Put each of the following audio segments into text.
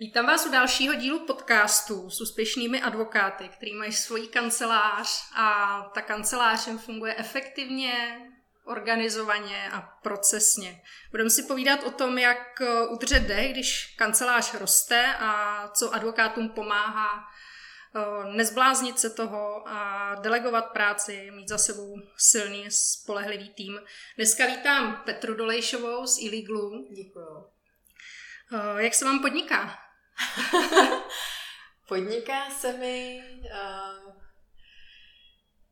Vítám vás u dalšího dílu podcastu s úspěšnými advokáty, který mají svoji kancelář a ta kancelář jim funguje efektivně, organizovaně a procesně. Budeme si povídat o tom, jak udržet dech, když kancelář roste a co advokátům pomáhá eh, nezbláznit se toho a delegovat práci, mít za sebou silný, spolehlivý tým. Dneska vítám Petru Dolejšovou z Iliglu. Děkuju. Eh, jak se vám podniká? Podniká se mi uh,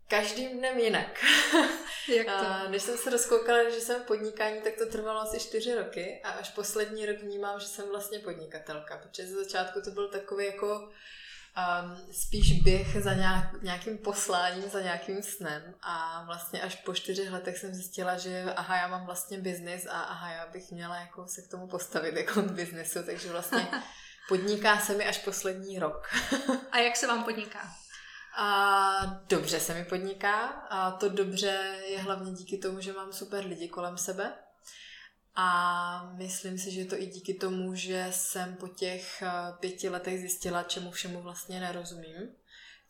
každým dnem jinak. Jak to? Uh, když jsem se rozkoukala, že jsem podnikání, tak to trvalo asi čtyři roky a až poslední rok vnímám, že jsem vlastně podnikatelka, protože ze začátku to byl takový jako um, spíš běh za nějak, nějakým posláním, za nějakým snem a vlastně až po čtyřech letech jsem zjistila, že aha, já mám vlastně biznis a aha, já bych měla jako se k tomu postavit jako k biznesu, takže vlastně Podniká se mi až poslední rok. a jak se vám podniká? A dobře se mi podniká a to dobře je hlavně díky tomu, že mám super lidi kolem sebe. A myslím si, že to i díky tomu, že jsem po těch eh, pěti letech zjistila, čemu všemu vlastně nerozumím,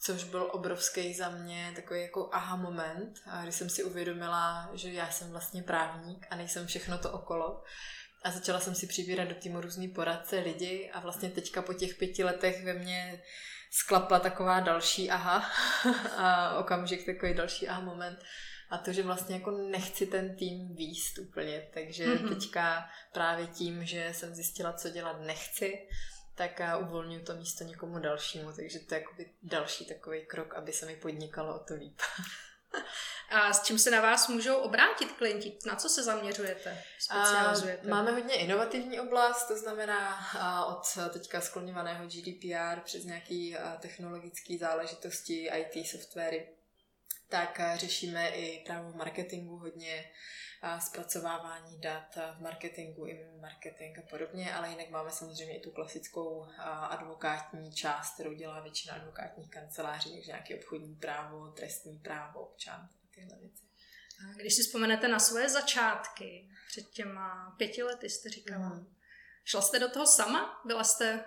což byl obrovský za mě takový jako aha moment, když jsem si uvědomila, že já jsem vlastně právník a nejsem všechno to okolo a začala jsem si přibírat do týmu různý poradce, lidi a vlastně teďka po těch pěti letech ve mně sklapla taková další aha a okamžik takový další aha moment. A to, že vlastně jako nechci ten tým výst úplně, takže mm-hmm. teďka právě tím, že jsem zjistila, co dělat nechci, tak uvolňuji to místo někomu dalšímu, takže to je další takový krok, aby se mi podnikalo o to líp. A s čím se na vás můžou obrátit klienti? Na co se zaměřujete? Specializujete? A máme hodně inovativní oblast, to znamená od teďka skloňovaného GDPR přes nějaké technologické záležitosti, IT softwary. Tak řešíme i právě v marketingu hodně zpracovávání dat v marketingu, i marketing a podobně, ale jinak máme samozřejmě i tu klasickou advokátní část, kterou dělá většina advokátních kanceláří, takže nějaké obchodní právo, trestní právo, občan, tyhle věci. Když si vzpomenete na svoje začátky, před těma pěti lety jste říkala, mm. šla jste do toho sama? Byla jste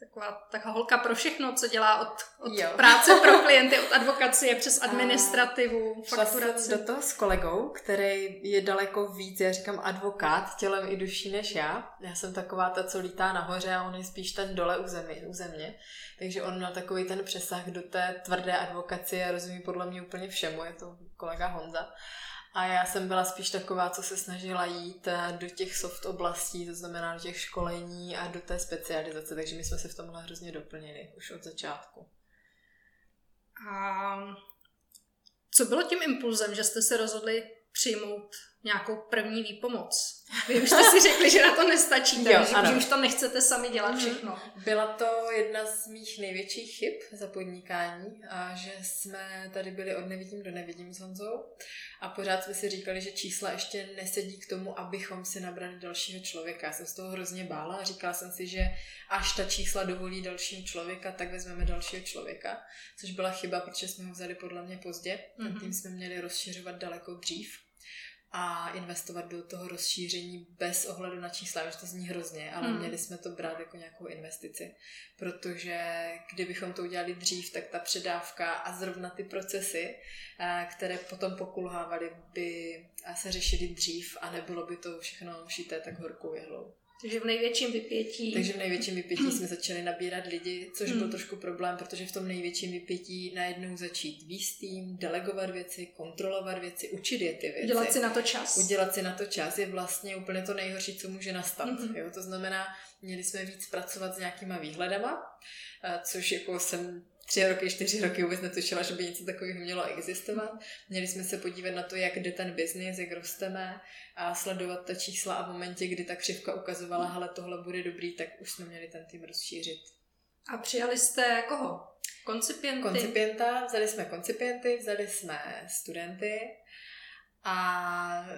taková, taková holka pro všechno, co dělá od, od práce pro klienty, od advokacie přes administrativu, a fakturaci. Do toho s kolegou, který je daleko víc, já říkám advokát, tělem i duší než já. Já jsem taková ta, co lítá nahoře a on je spíš ten dole u, zemi, u země. Takže on měl takový ten přesah do té tvrdé advokacie a rozumí podle mě úplně všemu, je to kolega Honza. A já jsem byla spíš taková, co se snažila jít eh, do těch soft oblastí, to znamená do těch školení a do té specializace, takže my jsme se v tomhle hrozně doplnili už od začátku. A co bylo tím impulzem, že jste se rozhodli přijmout nějakou první výpomoc. Vy už jste si řekli, že na to nestačíte, jo, že, že už to nechcete sami dělat mhm. všechno. Byla to jedna z mých největších chyb za podnikání, a že jsme tady byli od nevidím do nevidím s Honzou a pořád jsme si říkali, že čísla ještě nesedí k tomu, abychom si nabrali dalšího člověka. Já jsem z toho hrozně bála a říkala jsem si, že až ta čísla dovolí dalšímu člověka, tak vezmeme dalšího člověka, což byla chyba, protože jsme ho vzali podle mě pozdě. Ten mm-hmm. tým jsme měli rozšiřovat daleko dřív a investovat do toho rozšíření bez ohledu na čísla, že to zní hrozně, ale hmm. měli jsme to brát jako nějakou investici, protože kdybychom to udělali dřív, tak ta předávka a zrovna ty procesy, eh, které potom pokulhávaly, by se řešily dřív a nebylo by to všechno šité tak horkou jehlou. Takže v největším vypětí. Takže v největším vypětí jsme začali nabírat lidi, což byl hmm. trošku problém, protože v tom největším vypětí najednou začít víc tým, delegovat věci, kontrolovat věci, učit je ty věci. Udělat si na to čas. Udělat si na to čas je vlastně úplně to nejhorší, co může nastat. Mm-hmm. Jo? To znamená, měli jsme víc pracovat s nějakýma výhledama, eh, což jako jsem tři roky, čtyři roky vůbec netušila, že by něco takového mělo existovat. Měli jsme se podívat na to, jak jde ten biznis, jak rosteme a sledovat ta čísla a v momentě, kdy ta křivka ukazovala, hele, tohle bude dobrý, tak už jsme měli ten tým rozšířit. A přijali jste koho? Koncipienty? Koncipienta, vzali jsme koncipienty, vzali jsme studenty a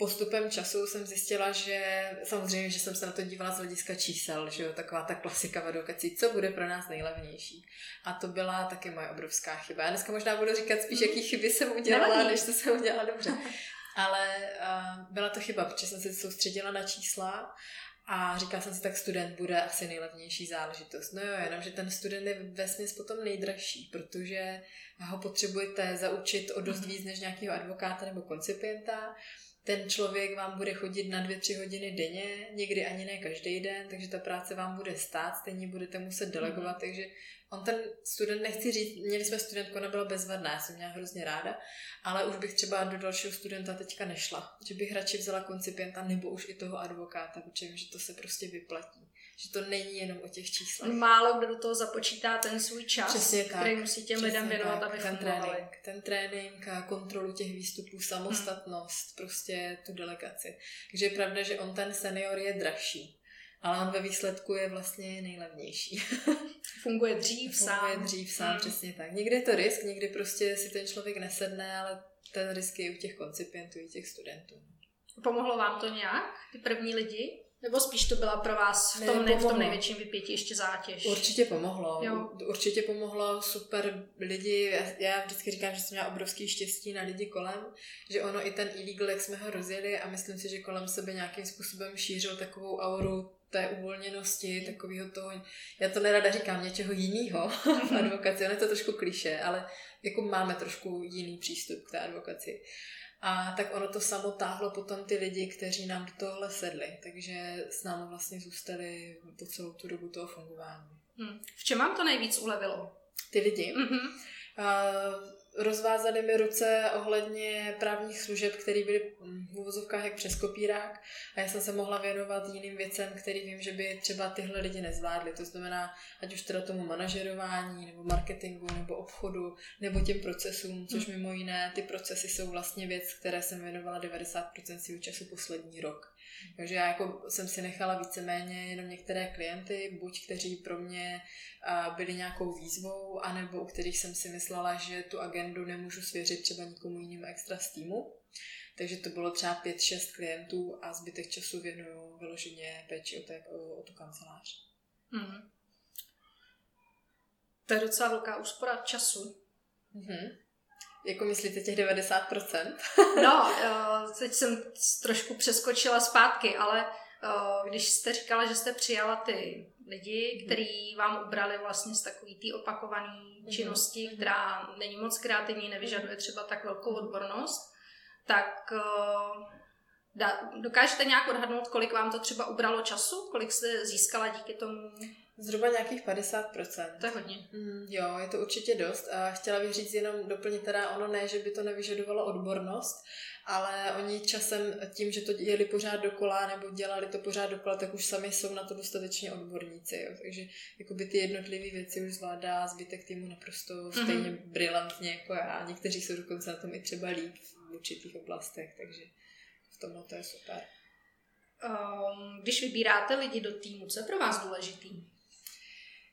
postupem času jsem zjistila, že samozřejmě, že jsem se na to dívala z hlediska čísel, že jo, taková ta klasika v advokaci, co bude pro nás nejlevnější. A to byla taky moje obrovská chyba. Já dneska možná budu říkat spíš, jaký chyby jsem udělala, Nevadí. než to jsem udělala dobře. Ale uh, byla to chyba, protože jsem se soustředila na čísla A říkala jsem si, tak student bude asi nejlevnější záležitost. No jo, jenom, že ten student je vesměs potom nejdražší, protože ho potřebujete zaučit o dost mhm. víc než nějakého advokáta nebo koncipienta ten člověk vám bude chodit na dvě, tři hodiny denně, někdy ani ne každý den, takže ta práce vám bude stát, stejně budete muset delegovat, mm-hmm. takže on ten student, nechci říct, měli jsme studentku, ona byla bezvadná, já jsem měla hrozně ráda, ale už bych třeba do dalšího studenta teďka nešla, že bych radši vzala koncipienta nebo už i toho advokáta, protože vím, že to se prostě vyplatí že to není jenom o těch číslech. Málo kdo do toho započítá ten svůj čas, Přesně tak. který musí těm lidem věnovat, aby ten trénink, ten trénink a kontrolu těch výstupů, samostatnost, hmm. prostě tu delegaci. Takže je pravda, že on ten senior je dražší, ale on ve výsledku je vlastně nejlevnější. Funguje dřív sám. Funguje dřív sám, hmm. přesně tak. Někdy je to risk, někdy prostě si ten člověk nesedne, ale ten risk je u těch koncipientů, i těch studentů. Pomohlo vám to nějak, ty první lidi? Nebo spíš to byla pro vás v tom, ne, v tom největším vypětí ještě zátěž? Určitě pomohlo. Jo. Určitě pomohlo super lidi. Já vždycky říkám, že jsem měla obrovský štěstí na lidi kolem, že ono i ten illegal, jak jsme ho rozjeli a myslím si, že kolem sebe nějakým způsobem šířil takovou auru té uvolněnosti, takového toho, já to nerada říkám, něčeho jiného v advokaci, ono je to trošku kliše, ale jako máme trošku jiný přístup k té advokaci. A tak ono to samo táhlo potom ty lidi, kteří nám do tohle sedli. Takže s námi vlastně zůstali po celou tu dobu toho fungování. Hmm. V čem vám to nejvíc ulevilo? Ty lidi. Mm-hmm. Uh, rozvázali mi ruce ohledně právních služeb, které byly v uvozovkách jak přes kopírák a já jsem se mohla věnovat jiným věcem, který vím, že by třeba tyhle lidi nezvládli. To znamená, ať už teda tomu manažerování, nebo marketingu, nebo obchodu, nebo těm procesům, což hmm. mimo jiné ty procesy jsou vlastně věc, které jsem věnovala 90% svého času poslední rok. Takže já jako jsem si nechala víceméně jenom některé klienty, buď kteří pro mě byli nějakou výzvou, anebo u kterých jsem si myslela, že tu agendu nemůžu svěřit třeba nikomu jinému extra z týmu. Takže to bylo třeba 5-6 klientů a zbytek času věnuju vyloženě péči o, té, o, o tu kancelář. Mm. To je docela velká úspora času. Mm-hmm. Jako myslíte těch 90%? no, eh, teď jsem trošku přeskočila zpátky, ale eh, když jste říkala, že jste přijala ty lidi, mhm. kteří vám ubrali vlastně z takový té opakované mhm. činnosti, mm-hmm. která není moc kreativní, nevyžaduje třeba tak velkou odbornost, tak eh, dokážete nějak odhadnout, kolik vám to třeba ubralo času? Kolik jste získala díky tomu? Zhruba nějakých 50%. To je hodně. Mm, jo, je to určitě dost. A chtěla bych říct jenom doplnit teda ono ne, že by to nevyžadovalo odbornost, ale oni časem tím, že to jeli pořád dokola nebo dělali to pořád dokola, tak už sami jsou na to dostatečně odborníci. Jo. Takže jakoby ty jednotlivé věci už zvládá zbytek týmu naprosto mm-hmm. stejně brilantně jako já. Někteří jsou dokonce na tom i třeba líp v určitých oblastech, takže v tomhle to je super. Um, když vybíráte lidi do týmu, co je pro vás důležitý?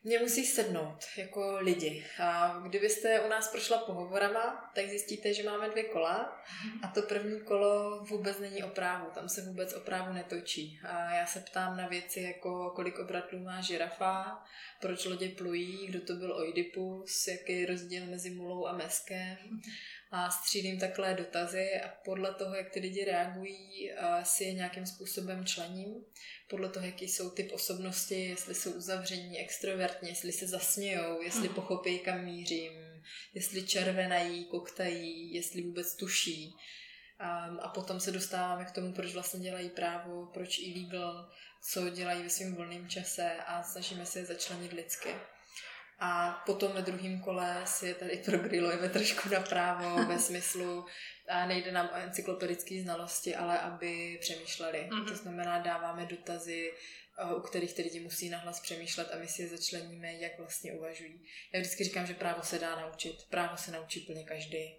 Mě musí sednout jako lidi. A kdybyste u nás prošla pohovorama, tak zjistíte, že máme dvě kola a to první kolo vůbec není o právu. Tam se vůbec o právu netočí. A já se ptám na věci jako kolik obratlů má žirafa, proč lodě plují, kdo to byl Oidipus, jaký je rozdíl mezi mulou a meskem a střídím takhle dotazy a podle toho, jak ty lidi reagují, si je nějakým způsobem člením. Podle toho, jaký jsou typ osobnosti, jestli jsou uzavření, extrovertní, jestli se zasmějou, jestli pochopí, kam mířím, jestli červenají, koktají, jestli vůbec tuší. A potom se dostáváme k tomu, proč vlastně dělají právo, proč illegal, co dělají ve svém volném čase a snažíme se je začlenit lidsky. A potom ve druhém kole si je tady progrilujeme trošku napravo ve smyslu, a nejde nám o encyklopedické znalosti, ale aby přemýšleli. Mm-hmm. To znamená, dáváme dotazy, u kterých ty lidi musí nahlas přemýšlet a my si je začleníme, jak vlastně uvažují. Já vždycky říkám, že právo se dá naučit. Právo se naučí plně každý,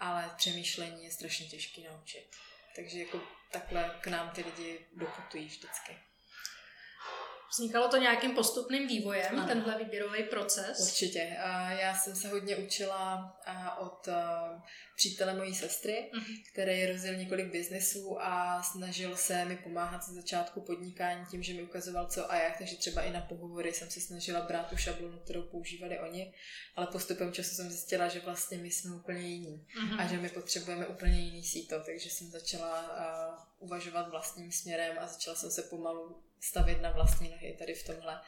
ale přemýšlení je strašně těžký naučit. Takže jako takhle k nám ty lidi doputují vždycky. Vznikalo to nějakým postupným vývojem, ano. tenhle výběrový proces? Určitě. Já jsem se hodně učila od přítele mojí sestry, uh-huh. který rozjel několik biznesů a snažil se mi pomáhat ze začátku podnikání tím, že mi ukazoval co a jak, takže třeba i na pohovory jsem se snažila brát tu šablonu, kterou používali oni, ale postupem času jsem zjistila, že vlastně my jsme úplně jiní uh-huh. a že my potřebujeme úplně jiný síto, takže jsem začala uvažovat vlastním směrem a začala jsem se pomalu stavět na vlastní nohy tady v tomhle.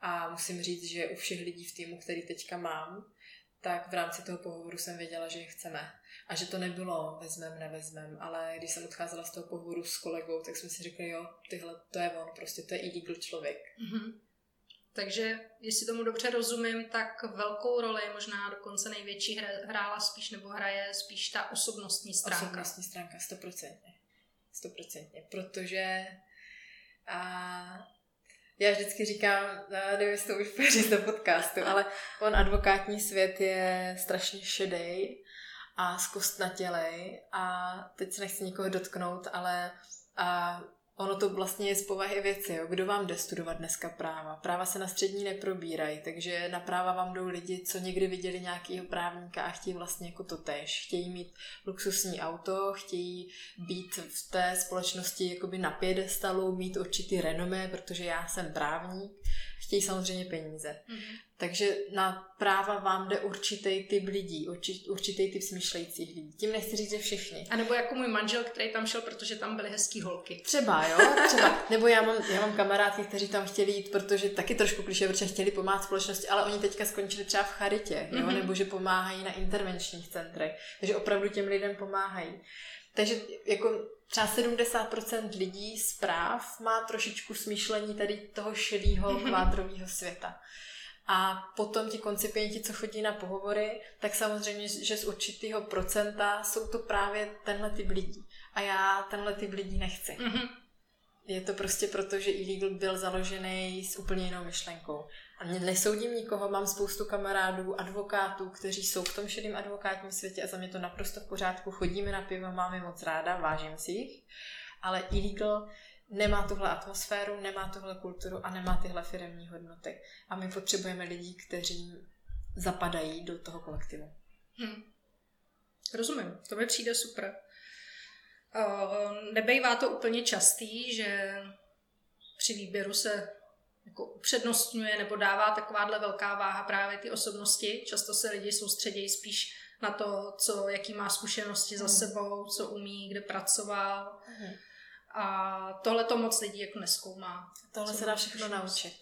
A musím říct, že u všech lidí v týmu, který teďka mám, tak v rámci toho pohovoru jsem věděla, že je chceme. A že to nebylo vezmem, nevezmem, ale když jsem odcházela z toho pohovoru s kolegou, tak jsme si řekli, jo, tyhle, to je on, prostě to je illegal člověk. Mm-hmm. Takže, jestli tomu dobře rozumím, tak velkou roli, možná dokonce největší hrála spíš, nebo hraje spíš ta osobnostní stránka. Osobnostní stránka, stoprocentně. Stoprocentně, protože a já vždycky říkám, nevím, jestli to už říct do podcastu, ale on advokátní svět je strašně šedej a zkostnatělej a teď se nechci nikoho dotknout, ale a Ono to vlastně je z povahy věci, jo. kdo vám jde studovat dneska práva. Práva se na střední neprobírají, takže na práva vám jdou lidi, co někdy viděli nějakého právníka a chtějí vlastně jako to tež. Chtějí mít luxusní auto, chtějí být v té společnosti jakoby na pědestalu, mít určitý renomé, protože já jsem právník chtějí samozřejmě peníze. Mm-hmm. Takže na práva vám jde určitý typ lidí, určitý typ smýšlejících lidí. Tím nechci říct, že všichni. A nebo jako můj manžel, který tam šel, protože tam byly hezký holky. Třeba, jo, třeba. Nebo já mám, já mám kamarádky, kteří tam chtěli jít, protože taky trošku kliše, protože chtěli pomáhat společnosti, ale oni teďka skončili třeba v charitě, jo, mm-hmm. nebo že pomáhají na intervenčních centrech. Takže opravdu těm lidem pomáhají. Takže jako třeba 70% lidí zpráv má trošičku smýšlení tady toho šedého mhm. kvádrového světa. A potom ti koncipienti, co chodí na pohovory, tak samozřejmě, že z určitého procenta jsou to právě tenhle typ lidí. A já tenhle typ lidí nechci. Mm-hmm. Je to prostě proto, že illegal byl založený s úplně jinou myšlenkou. A nesoudím nikoho, mám spoustu kamarádů, advokátů, kteří jsou v tom šedém advokátním světě a za mě to naprosto v pořádku. Chodíme na pivo, máme moc ráda, vážím si jich. Ale illegal nemá tuhle atmosféru, nemá tuhle kulturu a nemá tyhle firemní hodnoty. A my potřebujeme lidí, kteří zapadají do toho kolektivu. Hmm. Rozumím, to mi přijde super. Uh, nebejvá to úplně častý, že při výběru se jako upřednostňuje nebo dává takováhle velká váha právě ty osobnosti. Často se lidi soustředí spíš na to, co, jaký má zkušenosti za hmm. sebou, co umí, kde pracoval. Mm. A tohle to moc lidí jako neskoumá. Tohle se dá všechno naučit.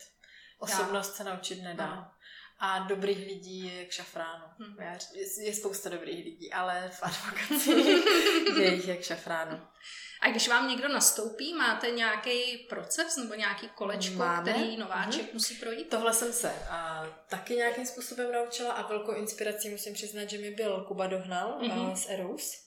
Osobnost dá. se naučit nedá. Ano. A dobrých lidí je k šafránu. Hmm. Je, je spousta dobrých lidí, ale v advokaci je jich jak šafránu. A když vám někdo nastoupí, máte nějaký proces nebo nějaký kolečko, Máme. který nováček hmm. musí projít? Tohle jsem se a, taky nějakým způsobem naučila a velkou inspirací musím přiznat, že mi byl Kuba Dohnal hmm. a, z Erous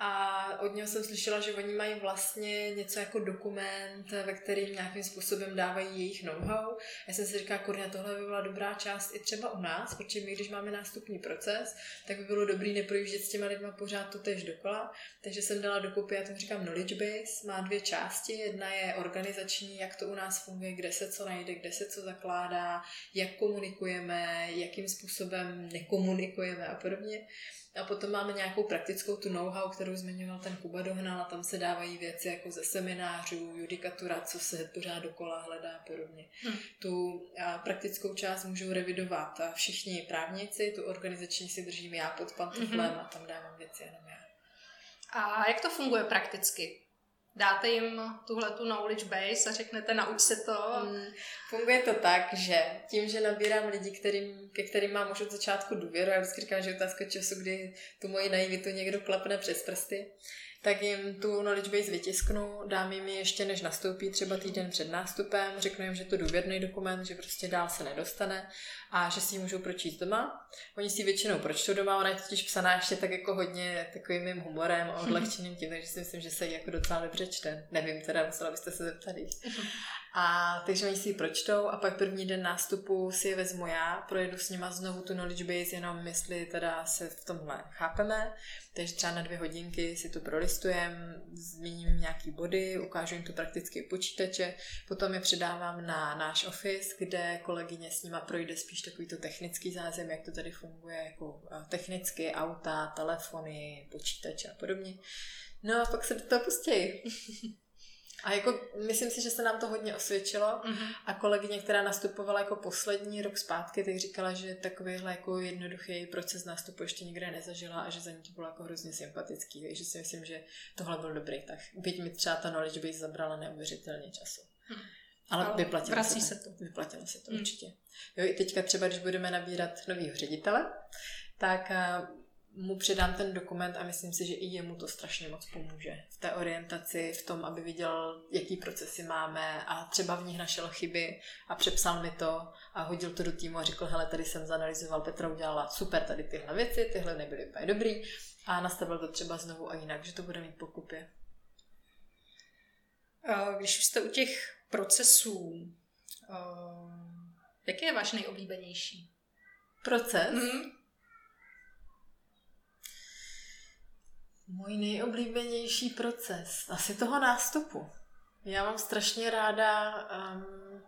a od něho jsem slyšela, že oni mají vlastně něco jako dokument, ve kterým nějakým způsobem dávají jejich know-how. Já jsem si říkala, kurňa, tohle by byla dobrá část i třeba u nás, protože my, když máme nástupní proces, tak by bylo dobrý neprojíždět s těma lidma pořád to tež dokola. Takže jsem dala dokupy, já tomu říkám knowledge base, má dvě části. Jedna je organizační, jak to u nás funguje, kde se co najde, kde se co zakládá, jak komunikujeme, jakým způsobem nekomunikujeme a podobně. A potom máme nějakou praktickou tu know-how, kterou zmiňoval ten Kuba Dohnal a tam se dávají věci jako ze seminářů, judikatura, co se pořád dokola hledá a podobně. Hmm. Tu a praktickou část můžou revidovat a všichni právníci, tu organizační si držím já pod pantoflem hmm. a tam dávám věci jenom já. A jak to funguje prakticky? Dáte jim tuhle tu knowledge base a řeknete nauč se to. Hmm. Funguje to tak, že tím, že nabírám lidi, kterým, ke kterým mám už od začátku důvěru, já vždycky říkám, že otázka času, kdy tu moji naivitu někdo klapne přes prsty, tak jim tu knowledge base vytisknu, dám jim ji ještě než nastoupí třeba týden před nástupem, řeknu jim, že to důvěrný dokument, že prostě dál se nedostane a že si ji můžou pročíst doma. Oni si ji většinou pročtou doma, ona je totiž psaná ještě tak jako hodně takovým mým humorem a odlehčeným tím, takže si myslím, že se ji jako docela dobře čte. Nevím, teda musela byste se zeptat A takže oni si ji pročtou a pak první den nástupu si je vezmu já, projedu s nima znovu tu knowledge base, jenom jestli teda se v tomhle chápeme. Takže třeba na dvě hodinky si to prolistujem, zmíním nějaký body, ukážu jim to prakticky počítače, potom je předávám na náš office, kde kolegyně s nima projde spíš takový to technický zázem, jak to tady funguje, jako technicky, auta, telefony, počítače a podobně. No a pak se do toho pustí. A jako myslím si, že se nám to hodně osvědčilo mm-hmm. a kolegyně, která nastupovala jako poslední rok zpátky, tak říkala, že takovýhle jako jednoduchý proces nástupu ještě nikde nezažila a že za ní to bylo jako hrozně sympatický, takže si myslím, že tohle byl dobrý tak. Byť mi třeba ta knowledge base zabrala neuvěřitelně času. Mm. Ale, Ale vyplatilo vrací se to. se to. Vyplatilo se to mm. určitě. Jo, i teďka třeba, když budeme nabírat novýho ředitele, tak eh, mu předám ten dokument a myslím si, že i jemu to strašně moc pomůže v té orientaci, v tom, aby viděl, jaký procesy máme a třeba v nich našel chyby a přepsal mi to a hodil to do týmu a řekl, hele, tady jsem zanalizoval, Petra udělala super tady tyhle věci, tyhle nebyly úplně dobrý a nastavil to třeba znovu a jinak, že to bude mít pokupě. Když jste u těch procesů, jaký je váš nejoblíbenější? Proces? Mm-hmm. Můj nejoblíbenější proces, asi toho nástupu. Já mám strašně ráda, um,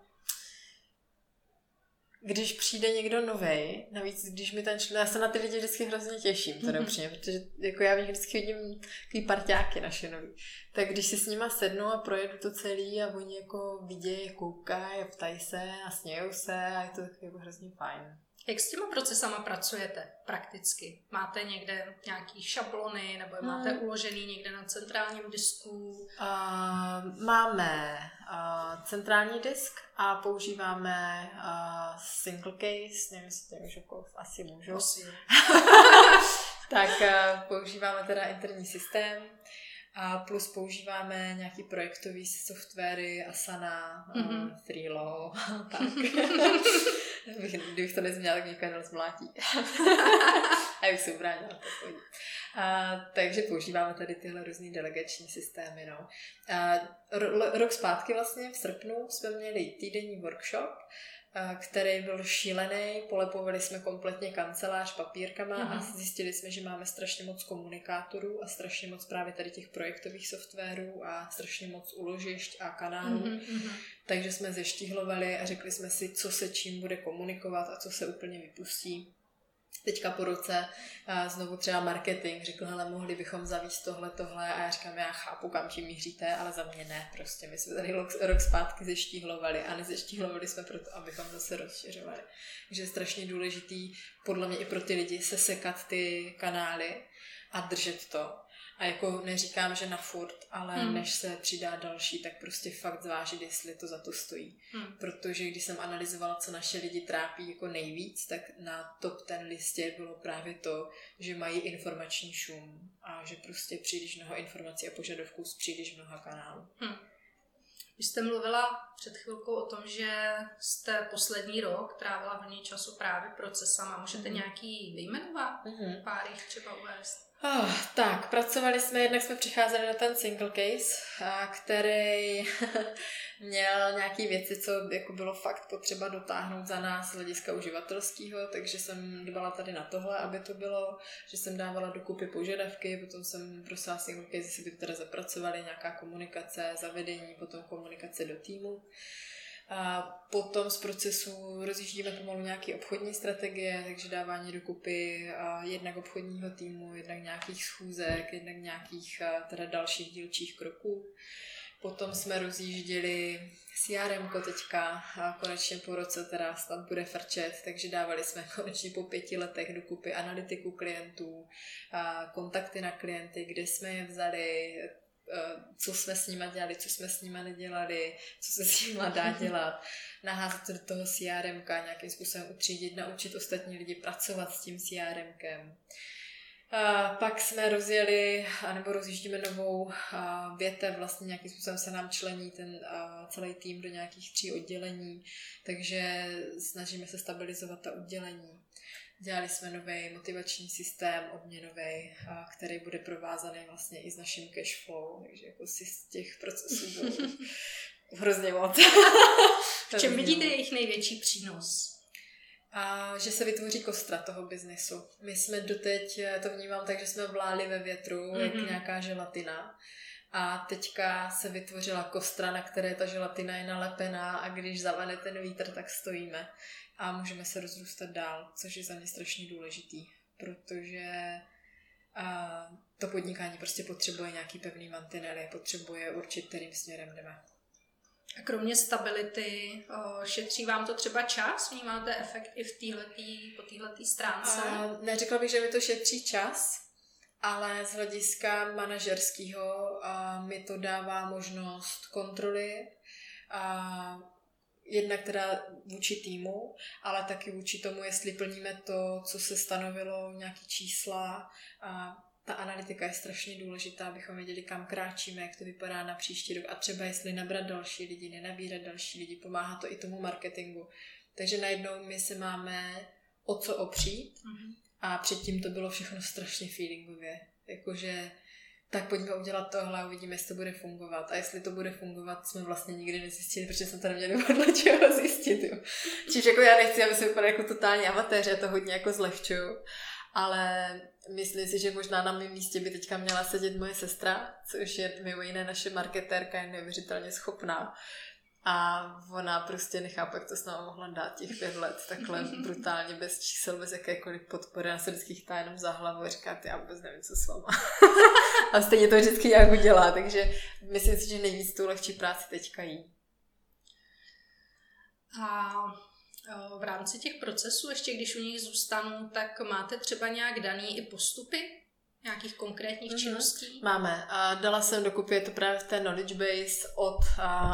když přijde někdo nový, navíc když mi ten člověk, já se na ty lidi vždycky hrozně těším, to mm-hmm. upřímně, protože jako já vždycky vidím takový parťáky naše nový. Tak když si s nima sednu a projedu to celý a oni jako vidějí, koukají a ptají se a smějou se a je to jako hrozně fajn. Jak s těma procesama pracujete prakticky? Máte někde nějaký šablony nebo je máte hmm. uložený někde na centrálním disku? Uh, máme uh, centrální disk a používáme uh, single case, nevím, jestli to jako asi můžu. tak uh, používáme teda interní systém a plus používáme nějaký projektový softwary, Asana, mm-hmm. uh, Freelo, tak. Kdybych to nezměla, tak mě kanál zmlátí. a jak se ubránila, to a, takže používáme tady tyhle různé delegační systémy. No. A, ro, rok zpátky vlastně v srpnu jsme měli týdenní workshop, který byl šílený. Polepovali jsme kompletně kancelář papírkama mm-hmm. a mhm. zjistili jsme, že máme strašně moc komunikátorů a strašně moc právě tady těch projektových softwarů a strašně moc uložišť a kanálů. Mm-hmm. Takže jsme zeštíhlovali a řekli jsme si, co se čím bude komunikovat a co se úplně vypustí teďka po roce znovu třeba marketing, řekl, hele, mohli bychom zavíst tohle, tohle. A já říkám, já chápu, kam tím míříte, ale za mě ne, prostě my jsme tady rok, rok zpátky zeštíhlovali a nezeštíhlovali jsme proto, abychom zase rozšiřovali. Takže je strašně důležitý, podle mě i pro ty lidi, sesekat ty kanály a držet to a jako neříkám, že na furt, ale hmm. než se přidá další, tak prostě fakt zvážit, jestli to za to stojí. Hmm. Protože když jsem analyzovala, co naše lidi trápí jako nejvíc, tak na top ten listě bylo právě to, že mají informační šum a že prostě příliš mnoho informací a požadavků z příliš mnoha kanálů. Hmm. Vy jste mluvila před chvilkou o tom, že jste poslední rok trávila hodně času právě procesama. Můžete mm. nějaký vyjmenovat? Mm. Pár jich třeba uvést? Oh, tak, pracovali jsme, jednak jsme přicházeli na ten single case, který měl nějaký věci, co jako bylo fakt potřeba dotáhnout za nás z hlediska uživatelského, takže jsem dbala tady na tohle, aby to bylo, že jsem dávala dokupy požadavky, potom jsem prosila single case, jestli by teda zapracovali, nějaká komunikace, zavedení, potom komunikace do týmu. A potom z procesu rozjíždíme pomalu nějaké obchodní strategie, takže dávání dokupy jednak obchodního týmu, jednak nějakých schůzek, jednak nějakých teda dalších dílčích kroků. Potom jsme rozjížděli CRM teďka a konečně po roce teda snad bude frčet, takže dávali jsme konečně po pěti letech dokupy analytiku klientů, kontakty na klienty, kde jsme je vzali, co jsme s nima dělali, co jsme s nima nedělali, co se s nima dá dělat, naházet to do toho CRM, nějakým způsobem utřídit, naučit ostatní lidi pracovat s tím CRM. A pak jsme rozjeli, anebo rozjíždíme novou větev, vlastně nějakým způsobem se nám člení ten celý tým do nějakých tří oddělení, takže snažíme se stabilizovat ta oddělení. Dělali jsme nový motivační systém odměnový, který bude provázaný vlastně i s naším cash flow, takže jako si z těch procesů bylo hrozně moc. v čem vidíte jejich největší přínos? A že se vytvoří kostra toho biznesu. My jsme doteď, to vnímám tak, že jsme vláli ve větru, mm-hmm. jak mhm. nějaká želatina. A teďka se vytvořila kostra, na které ta želatina je nalepená a když zavane ten vítr, tak stojíme a můžeme se rozrůstat dál, což je za mě strašně důležitý, protože a to podnikání prostě potřebuje nějaký pevný mantinely, potřebuje určit, kterým směrem jdeme. A kromě stability, šetří vám to třeba čas? Vnímáte efekt i v téhletý, po téhleté stránce? A neřekla bych, že mi to šetří čas, ale z hlediska manažerského mi to dává možnost kontroly a jednak teda vůči týmu, ale taky vůči tomu, jestli plníme to, co se stanovilo, nějaký čísla a ta analytika je strašně důležitá, abychom věděli, kam kráčíme, jak to vypadá na příští rok a třeba jestli nabrat další lidi, nenabírat další lidi, pomáhá to i tomu marketingu. Takže najednou my se máme o co opřít mm-hmm. a předtím to bylo všechno strašně feelingově. Jakože tak pojďme udělat tohle a uvidíme, jestli to bude fungovat. A jestli to bude fungovat, jsme vlastně nikdy nezjistili, protože jsem to neměli podle čeho zjistit. Jo. Čiže jako já nechci, aby se vypadali jako totální amatéři, já to hodně jako zlehčuju. Ale myslím si, že možná na mém místě by teďka měla sedět moje sestra, což je mimo jiné naše marketérka, je neuvěřitelně schopná. A ona prostě nechápe, jak to s námi mohla dát těch pět let, takhle brutálně, bez čísel, bez jakékoliv podpory. Já se vždycky chytá jenom za hlavu a říká, ty já vůbec nevím, co s váma. a stejně to vždycky nějak udělá, takže myslím si, že nejvíc tu lehčí práci teďka jí. A v rámci těch procesů, ještě když u nich zůstanu, tak máte třeba nějak daný i postupy, nějakých konkrétních mm-hmm. činností? Máme. Dala jsem dokupy, je to právě v té knowledge base od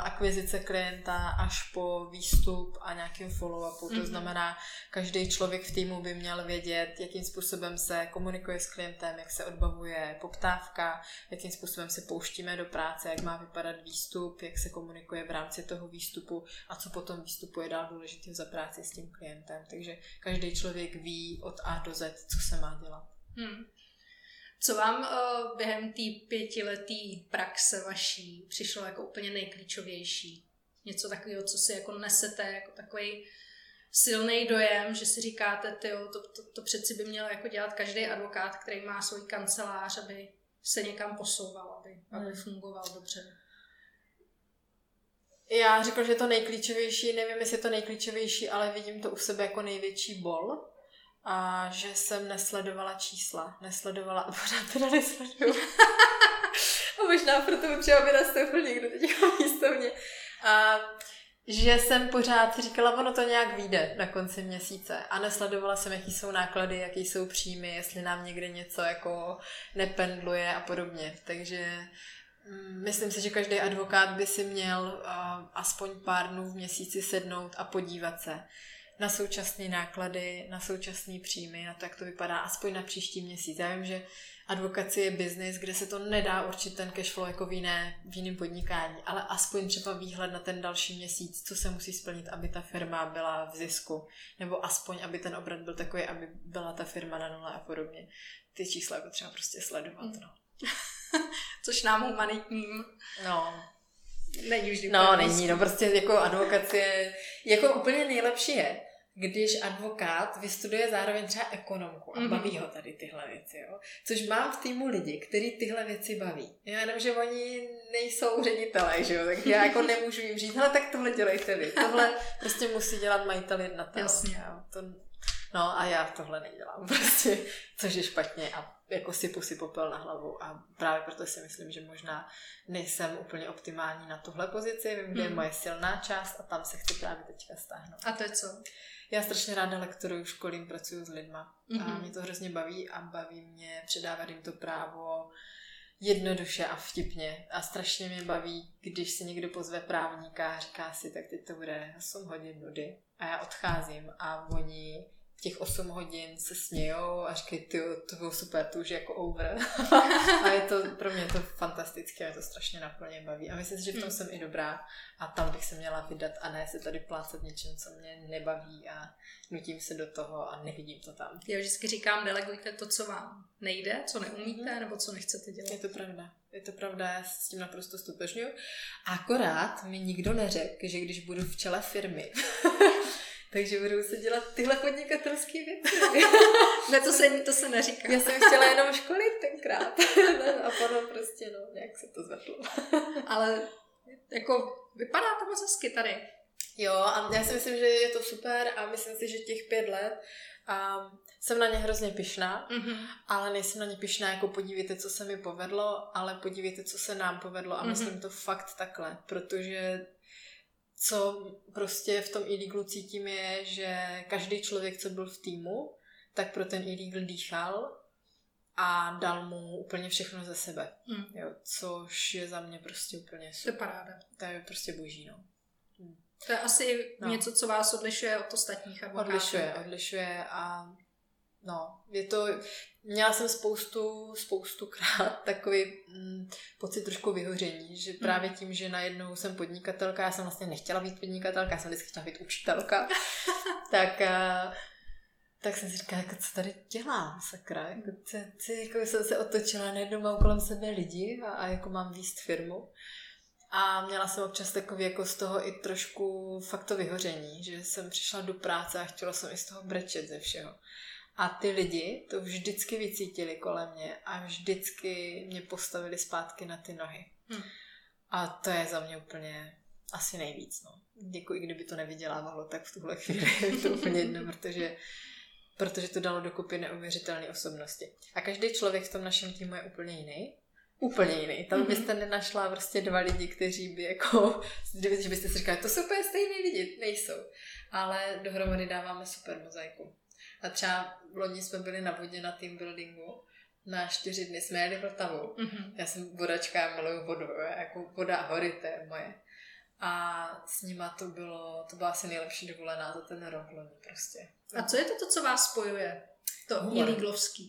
akvizice klienta až po výstup a nějakým follow-upu. Mm-hmm. To mhm. znamená, každý člověk v týmu by měl vědět, jakým způsobem se komunikuje s klientem, jak se odbavuje poptávka, jakým způsobem se pouštíme do práce, jak má vypadat výstup, jak se komunikuje v rámci toho výstupu a co potom výstupu je dál důležitý za práci s tím klientem. Takže každý člověk ví od A do Z, co se má dělat. Hmm. Co vám uh, během té pětileté praxe vaší přišlo jako úplně nejklíčovější? Něco takového, co si jako nesete jako takový silný dojem, že si říkáte, tyjo, to, to, to přeci by měl jako dělat každý advokát, který má svůj kancelář, aby se někam posouval, aby, aby hmm. fungoval dobře. Já řekl, že to nejklíčovější, nevím, jestli je to nejklíčovější, ale vidím to u sebe jako největší bol a že jsem nesledovala čísla. Nesledovala, a pořád teda nesleduju. a možná proto třeba by nastoupil někdo teď místo mě. A že jsem pořád říkala, ono to nějak vyjde na konci měsíce a nesledovala jsem, jaký jsou náklady, jaký jsou příjmy, jestli nám někde něco jako nependluje a podobně. Takže mm, Myslím si, že každý advokát by si měl uh, aspoň pár dnů v měsíci sednout a podívat se na současné náklady, na současné příjmy, na to, jak to vypadá, aspoň na příští měsíc. Já vím, že advokacie je biznis, kde se to nedá určit ten cash flow jako v, jiné, v jiném podnikání, ale aspoň třeba výhled na ten další měsíc, co se musí splnit, aby ta firma byla v zisku, nebo aspoň, aby ten obrat byl takový, aby byla ta firma na nule a podobně. Ty čísla jako třeba prostě sledovat, mm. no. Což nám humanitním no. Není vždy No, není, no prostě jako advokacie, jako úplně nejlepší je, když advokát vystuduje zároveň třeba ekonomku a mm-hmm. baví ho tady tyhle věci, jo. Což mám v týmu lidi, který tyhle věci baví. Já jenom, že oni nejsou ředitelé, že jo, takže já jako nemůžu jim říct, hele, tak tohle dělejte vy. Tohle prostě musí dělat majitel jednatel. Jasně. Jo. To, no a já tohle nedělám prostě, což je špatně a jako sypu si popel na hlavu a právě proto si myslím, že možná nejsem úplně optimální na tuhle pozici, vím, kde je mhm. moje silná část a tam se chci právě teďka stáhnout. A to je co? Já strašně ráda lektoruju, školím, pracuji s lidma mm-hmm. a mhm. mě to hrozně baví a baví mě předávat jim to právo jednoduše a vtipně. A strašně mě baví, když si někdo pozve právníka a říká si, tak teď to bude 8 hodin nudy a já odcházím a oni těch 8 hodin se smějou a říkají, ty, to bylo super, to už je jako over. a je to, pro mě je to fantastické, mě to strašně naplně baví. A myslím si, že v tom hmm. jsem i dobrá a tam bych se měla vydat a ne se tady plácat něčem, co mě nebaví a nutím se do toho a nevidím to tam. Já vždycky říkám, delegujte to, co vám nejde, co neumíte hmm. nebo co nechcete dělat. Je to pravda. Je to pravda, já s tím naprosto stotožňuji. Akorát mi nikdo neřekl, že když budu v čele firmy, takže budu se dělat tyhle podnikatelské věci. ne, to se, to se neříká. Já jsem chtěla jenom školit tenkrát. a potom prostě, no, nějak se to zvedlo. Ale jako vypadá to moc hezky tady. Jo, a já si myslím, že je to super a myslím si, že těch pět let a jsem na ně hrozně pyšná, mm-hmm. ale nejsem na ně pyšná jako podívejte, co se mi povedlo, ale podívejte, co se nám povedlo a mm-hmm. myslím to fakt takhle, protože co prostě v tom illegalu cítím je, že každý člověk, co byl v týmu, tak pro ten illegal dýchal a dal mu úplně všechno ze sebe. Mm. Jo, což je za mě prostě úplně super. To je paráda. To je prostě boží, no. Mm. To je asi no. něco, co vás odlišuje od ostatních advokátů. Odlišuje, odlišuje a no, je to, měla jsem spoustu, spoustu krát takový mm, pocit trošku vyhoření, že právě tím, že najednou jsem podnikatelka, já jsem vlastně nechtěla být podnikatelka, já jsem vždycky chtěla být učitelka, tak uh, tak jsem si říkala, jako, co tady dělám, sakra. Jako, co, co, jako jsem se otočila, najednou mám kolem sebe lidi a, a jako mám výst firmu. A měla jsem občas takový jako z toho i trošku fakt to vyhoření, že jsem přišla do práce a chtěla jsem i z toho brečet ze všeho. A ty lidi to vždycky vycítili kolem mě a vždycky mě postavili zpátky na ty nohy. Hmm. A to je za mě úplně asi nejvíc. No. Jako i kdyby to nevydělávalo, tak v tuhle chvíli je to úplně jedno, protože protože to dalo dokupy neuvěřitelné osobnosti. A každý člověk v tom našem týmu je úplně jiný. Úplně jiný. Tam mm-hmm. byste nenašla prostě dva lidi, kteří by jako, že byste si říkali, to jsou úplně stejný lidi. Nejsou. Ale dohromady dáváme super mozaiku. A třeba v loni jsme byli na vodě na team buildingu na čtyři dny jsme jeli Vltavu. Mm-hmm. Já jsem vodačka, já miluju vodu, jako voda hory, to je moje. A s nima to bylo, to byla asi nejlepší dovolená za ten rok loni prostě. A co je to, to co vás spojuje? To humor.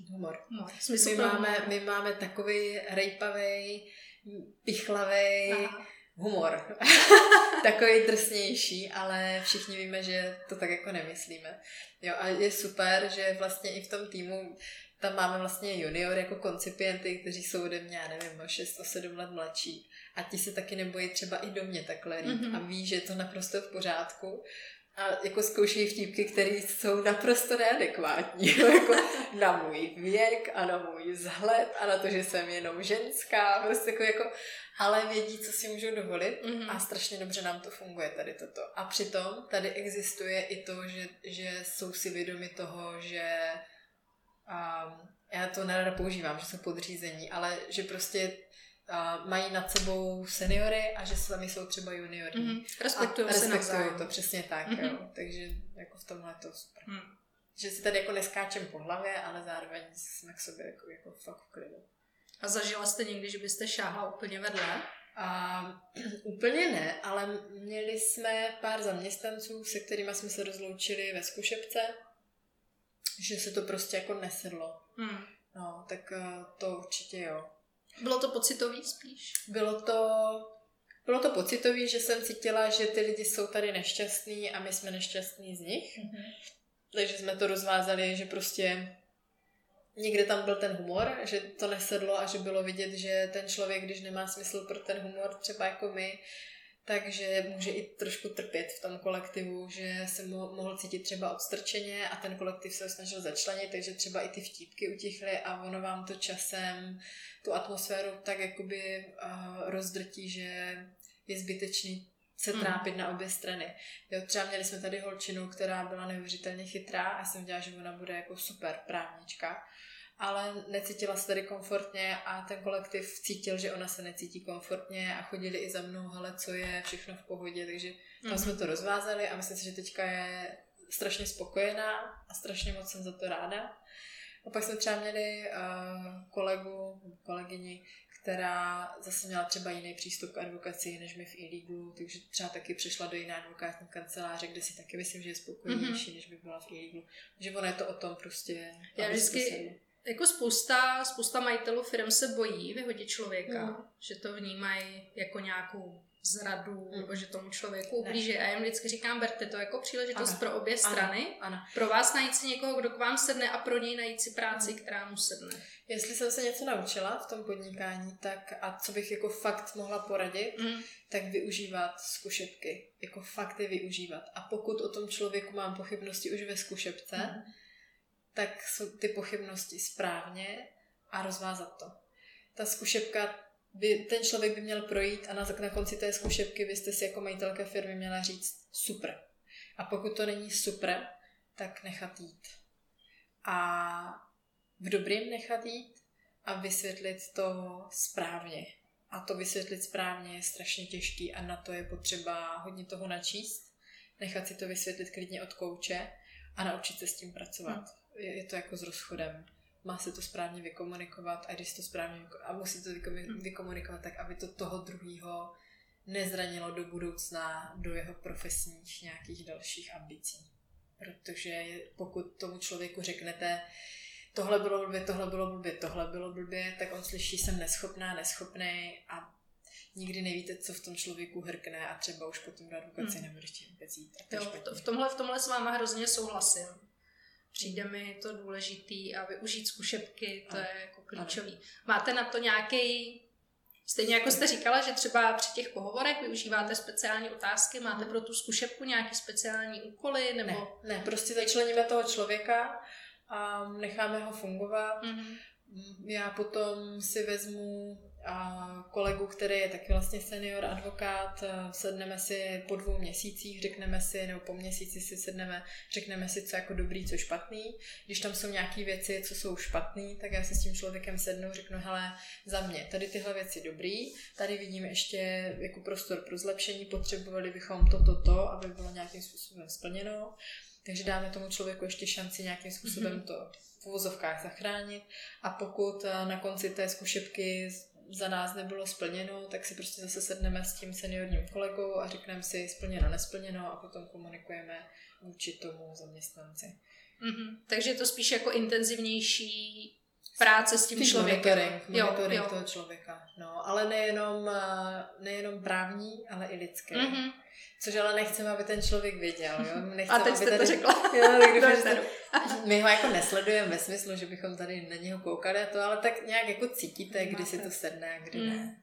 Humor. humor. My, máme, my máme takový rejpavý, pichlavý humor. takový drsnější, ale všichni víme, že to tak jako nemyslíme. Jo, a je super, že vlastně i v tom týmu tam máme vlastně junior jako koncipienty, kteří jsou ode mě, já nevím, o 6-7 let mladší. A ti se taky nebojí třeba i do mě takhle mm-hmm. a ví, že je to naprosto v pořádku a jako zkouší vtípky, které jsou naprosto neadekvátní. jako na můj věk a na můj vzhled a na to, že jsem jenom ženská. Prostě jako, jako ale vědí, co si můžou dovolit mm-hmm. a strašně dobře nám to funguje tady toto. A přitom tady existuje i to, že, že jsou si vědomi toho, že um, já to nerada používám, že jsou podřízení, ale že prostě a mají nad sebou seniory a že sami jsou třeba juniory. Mm-hmm. Respektují se Respektují to, přesně tak, mm-hmm. jo. Takže jako v tomhle to super. Mm. Že si tady jako neskáčem po hlavě, ale zároveň jsme k sobě jako, jako fakt v klidu. A zažila jste někdy, že byste šáhla úplně vedle? A, úplně ne, ale měli jsme pár zaměstnanců, se kterými jsme se rozloučili ve zkušebce, že se to prostě jako nesedlo. Mm. No, tak eh, to určitě jo. Bylo to pocitový spíš? Bylo to, bylo to pocitový, že jsem cítila, že ty lidi jsou tady nešťastní a my jsme nešťastní z nich. Mm-hmm. Takže jsme to rozvázali, že prostě někde tam byl ten humor, že to nesedlo a že bylo vidět, že ten člověk, když nemá smysl pro ten humor, třeba jako my, takže může i trošku trpět v tom kolektivu, že se mohl cítit třeba odstrčeně a ten kolektiv se ho snažil začlenit, takže třeba i ty vtípky utichly a ono vám to časem tu atmosféru tak jakoby uh, rozdrtí, že je zbytečný se hmm. trápit mm. na obě strany. Jo, třeba měli jsme tady holčinu, která byla neuvěřitelně chytrá a jsem dělala, že ona bude jako super právnička ale necítila se tady komfortně a ten kolektiv cítil, že ona se necítí komfortně a chodili i za mnou, hele, co je, všechno v pohodě, takže tam mm-hmm. jsme to rozvázali a myslím si, že teďka je strašně spokojená a strašně moc jsem za to ráda. A pak jsme třeba měli uh, kolegu, kolegyni, která zase měla třeba jiný přístup k advokaci než my v e takže třeba taky přešla do jiné advokátní kanceláře, kde si taky myslím, že je spokojenější, mm-hmm. než by byla v e Takže ono je to o tom prostě. Já vždycky, jako spousta, spousta majitelů firm se bojí vyhodit člověka, mm. že to vnímají jako nějakou zradu, mm. nebo že tomu člověku ublíží. A já jim vždycky říkám, berte to jako příležitost ano. pro obě strany. Ano. Ano. Pro vás najít si někoho, kdo k vám sedne a pro něj najít si práci, mm. která mu sedne. Jestli jsem se něco naučila v tom podnikání, tak a co bych jako fakt mohla poradit, mm. tak využívat zkušebky. Jako fakt je využívat. A pokud o tom člověku mám pochybnosti už ve zkušebce, mm tak jsou ty pochybnosti správně a rozvázat to. Ta zkušebka by, ten člověk by měl projít a na, na konci té zkušebky byste si jako majitelka firmy měla říct super. A pokud to není super, tak nechat jít. A v dobrým nechat jít a vysvětlit to správně. A to vysvětlit správně je strašně těžký a na to je potřeba hodně toho načíst, nechat si to vysvětlit klidně od kouče a naučit se s tím pracovat. Hmm. Je, to jako s rozchodem. Má se to správně vykomunikovat a když to správně a musí to hmm. vykomunikovat tak, aby to toho druhého nezranilo do budoucna do jeho profesních nějakých dalších ambicí. Protože pokud tomu člověku řeknete, tohle bylo blbě, tohle bylo blbě, tohle bylo blbě, tak on slyší, jsem neschopná, neschopný a nikdy nevíte, co v tom člověku hrkne a třeba už potom do advokace hmm. nebudeš vůbec jít. Jo, to, v, tomhle, v tomhle s váma hrozně souhlasím. Přijde mi to důležitý a využít zkušebky, to ano. je jako klíčový. Máte na to nějaký Stejně jako jste říkala, že třeba při těch pohovorech využíváte speciální otázky, máte pro tu zkušebku nějaké speciální úkoly? Nebo... Ne, ne, prostě začleníme toho člověka a necháme ho fungovat. Mm-hmm. Já potom si vezmu kolegu, který je taky vlastně senior advokát, sedneme si po dvou měsících, řekneme si, nebo po měsíci si sedneme, řekneme si, co jako dobrý, co špatný. Když tam jsou nějaké věci, co jsou špatný, tak já si s tím člověkem sednu, řeknu, hele, za mě, tady tyhle věci dobrý, tady vidím ještě jako prostor pro zlepšení, potřebovali bychom toto, to, to, aby bylo nějakým způsobem splněno. Takže dáme tomu člověku ještě šanci nějakým způsobem mm-hmm. to v uvozovkách zachránit a pokud eh, na konci té zkušebky za nás nebylo splněno, tak si prostě zase sedneme s tím seniorním kolegou a řekneme si splněno, nesplněno a potom komunikujeme vůči tomu zaměstnanci. Mm-hmm. Takže je to spíš jako intenzivnější práce s tím Ty člověkem. Monitoring, monitoring jo, jo. toho člověka. No, ale nejenom, eh, nejenom právní, ale i lidské. Mm-hmm. Což ale nechceme, aby ten člověk věděl. Jo? Nechceme, A teď aby jste tady... to řekla. Jo, tak to... My ho jako nesledujeme ve smyslu, že bychom tady na něho koukali a to, ale tak nějak jako cítíte, kdy si to sedne a kdy mm. ne.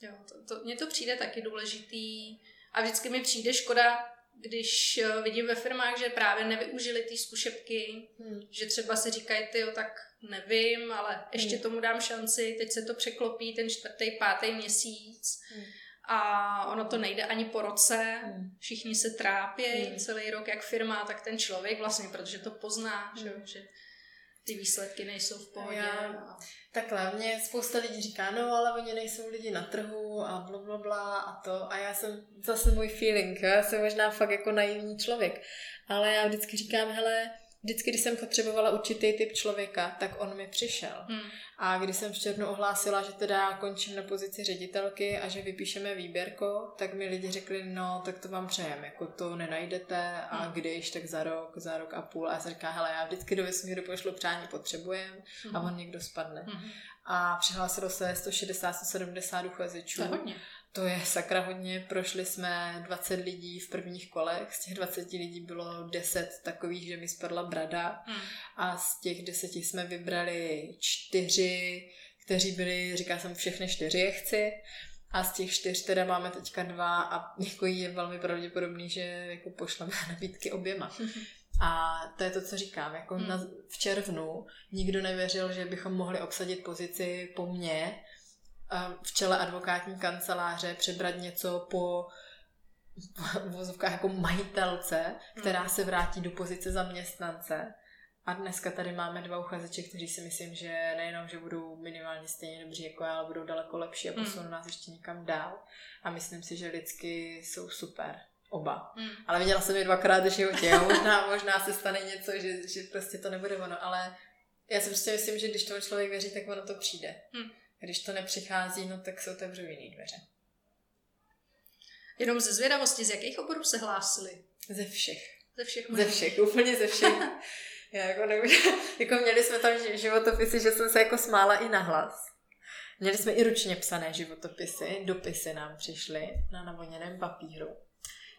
Jo, to, to, mně to přijde taky důležitý a vždycky mi přijde škoda, když eh, vidím ve firmách, že právě nevyužili ty zkušebky, hmm. že třeba si říkají, ty tak nevím, ale ještě hmm. tomu dám šanci, teď se to překlopí ten čtvrtý, pátý měsíc. Hmm a ono to nejde ani po roce, hmm. všichni se trápí hmm. celý rok, jak firma, tak ten člověk vlastně, protože to pozná, hmm. že, že ty výsledky nejsou v pohodě. Já, takhle, mě spousta lidí říká, no ale oni nejsou lidi na trhu a bla, bla, bla a to. A já jsem zase můj feeling, já jsem možná fakt jako naivní člověk. Ale já vždycky říkám, hele, vždycky, když jsem potřebovala určitý typ člověka, tak on mi přišel. Hmm. A když jsem v červnu ohlásila, že teda končím na pozici ředitelky a že vypíšeme výběrko, tak mi lidi řekli, no tak to vám přejem, jako to nenajdete a hmm. když, tak za rok, za rok a půl. A já jsem říká, hele, já vždycky do vesmíru pošlu přání potřebujem hmm. a on někdo spadne. Hmm. A přihlásilo se 160-170 uchazečů. To je hodně to je sakra hodně. Prošli jsme 20 lidí v prvních kolech. Z těch 20 lidí bylo 10 takových, že mi spadla brada. Hmm. A z těch 10 jsme vybrali čtyři, kteří byli, říká jsem, všechny čtyři je chci. A z těch čtyř teda máme teďka dva a jako je velmi pravděpodobný, že jako pošleme nabídky oběma. A to je to, co říkám. Jako hmm. na, v červnu nikdo nevěřil, že bychom mohli obsadit pozici po mně, v čele advokátní kanceláře přebrat něco po vozovkách jako majitelce, která hmm. se vrátí do pozice zaměstnance. A dneska tady máme dva uchazeče, kteří si myslím, že nejenom, že budou minimálně stejně dobří jako já, ale budou daleko lepší a hmm. posunou nás ještě někam dál. A myslím si, že lidsky jsou super. Oba. Hmm. Ale viděla jsem je dvakrát v životě. Jo? Možná, možná se stane něco, že, že prostě to nebude ono, ale já si prostě myslím, že když tomu člověk věří, tak ono to přijde. Hmm. Když to nepřichází, no tak se otevřou jiný dveře. Jenom ze zvědavosti, z jakých oborů se hlásili? Ze všech. Ze všech. Ze všech, úplně ze všech. Já jako, nevím, jako měli jsme tam životopisy, že jsem se jako smála i nahlas. Měli jsme i ručně psané životopisy, dopisy nám přišly na navoněném papíru.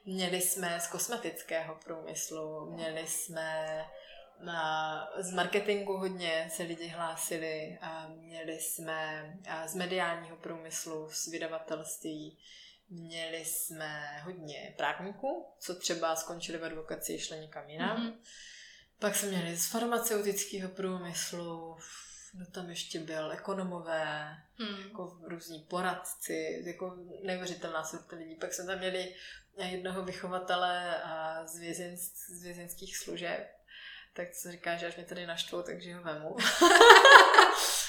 Měli jsme z kosmetického průmyslu, měli jsme na, z marketingu hodně se lidi hlásili a měli jsme a z mediálního průmyslu, z vydavatelství, měli jsme hodně právníků, co třeba skončili v advokaci, šli někam jinam. Mm-hmm. Pak jsme měli z farmaceutického průmyslu, kdo tam ještě byl, ekonomové, Hmm. jako různí poradci, jako neuvěřitelná sorta lidí. Pak jsme tam měli jednoho vychovatele a z, vězen, z vězenských služeb, tak co říká, že až mě tady naštvou, takže ho vemu.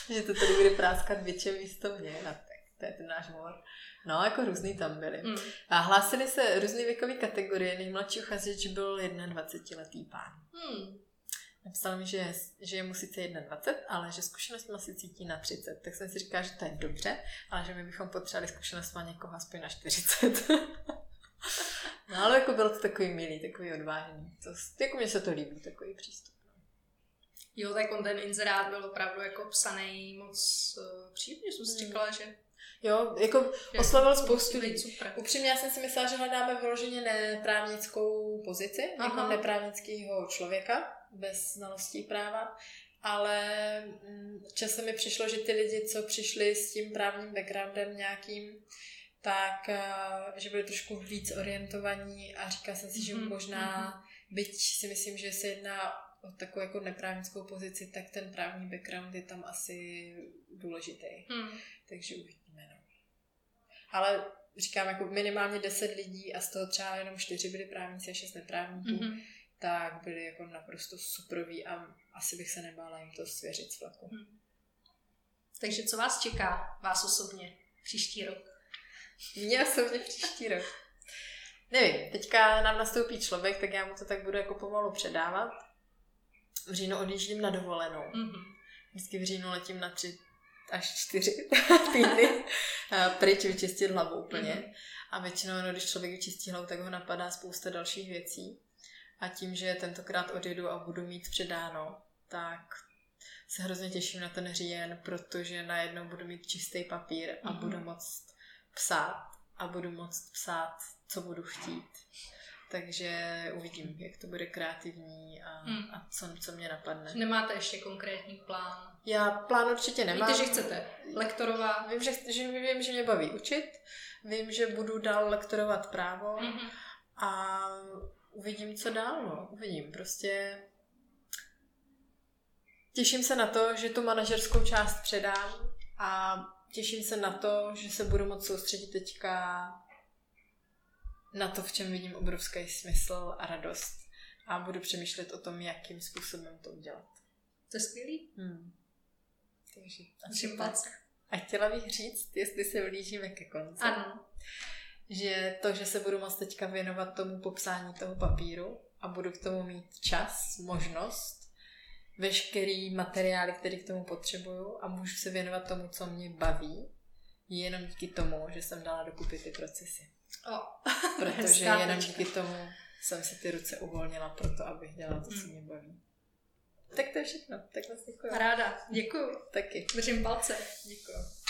že to tady bude práskat větší místo mě. A tak to je ten náš mor. No, jako různý tam byli. Hmm. A hlásili se různé věkové kategorie. Nejmladší uchazeč byl 21-letý pán. Hmm. Napsal mi, že je, že je mu sice 21, ale že zkušenostma si cítí na 30. Tak jsem si říkala, že to je dobře, ale že my bychom potřebovali zkušenostma někoho aspoň na 40. no ale jako bylo to takový milý, takový odvážný. To, jako mně se to líbí, takový přístup. Jo, tak on ten inzerát byl opravdu jako psaný moc uh, příjemně, jsem si Hmm. říkala, že, Jo, jako že oslovil to spoustu lidí. Upřímně já jsem si myslela, že hledáme vyloženě neprávnickou pozici, Aha. jako neprávnického člověka bez znalostí práva, ale mm, časem mi přišlo, že ty lidi, co přišli s tím právním backgroundem nějakým, tak eh, že byli trošku víc orientovaní a říkala jsem si, že Mhm, možná, byť si myslím, že se jedná o takovou jako neprávnickou pozici, tak ten právní background je tam asi důležitý. Hmm. Takže uvidíme, no. Ale říkám, jako minimálně 10 lidí a z toho třeba jenom 4 byli právníci a 6 neprávníků, mm-hmm. Mhm. tak byli jako naprosto superví a asi bych se nebála jim to svěřit z flaku. Takže co vás čeká, vás osobně, příští rok? Mě osobně příští rok. Nevím, teďka nám nastoupí člověk, tak já mu to tak budu jako pomalu předávat. V říjnu odjíždím na dovolenou. Mhm. Vždycky v říjnu letím na tři až čtyři týdny a pryč vyčistit hlavu úplně. Mhm. A většinou, no, když člověk vyčistí hlavu, tak ho napadá spousta dalších věcí. A tím, že tentokrát odjedu a budu mít předáno, tak se hrozně těším na ten říjen, protože najednou budu mít čistý papír a Mhm. budu moct psát a budu moct psát, co budu chtít. Takže uvidím, jak to bude kreativní a, Mm. a co, co mě napadne. Nemáte ještě konkrétní plán? Já plán určitě nemám. Víte, že chcete lektorovat? Vím, že, že, vím, že mě baví učit, vím, že budu dál lektorovat právo Mhm. a uvidím, co dál, no. Uvidím, prostě těším se na to, že tu manažerskou část předám a těším se na to, že se budu moct soustředit teďka na to, v čem vidím obrovský smysl a radost a budu přemýšlet o tom, jakým způsobem to udělat. To je skvělý. Hmm. Takže asi tak. A chtěla bych říct, jestli se blížíme ke konci, Ano. že to, že se budu moct teďka věnovat tomu popsání toho papíru a budu k tomu mít čas, možnost, veškerý materiály, který k tomu potřebuju a můžu se věnovat tomu, co mě baví, je jenom díky tomu, že jsem dala dokupy ty procesy. O, Protože jenom díky tomu jsem si ty ruce uvolnila pro to, abych dělala to, co Hmm. mě baví. Tak to je všechno. Tak moc děkuji. Ráda. Děkuju. Taky. Držím palce. Děkuji.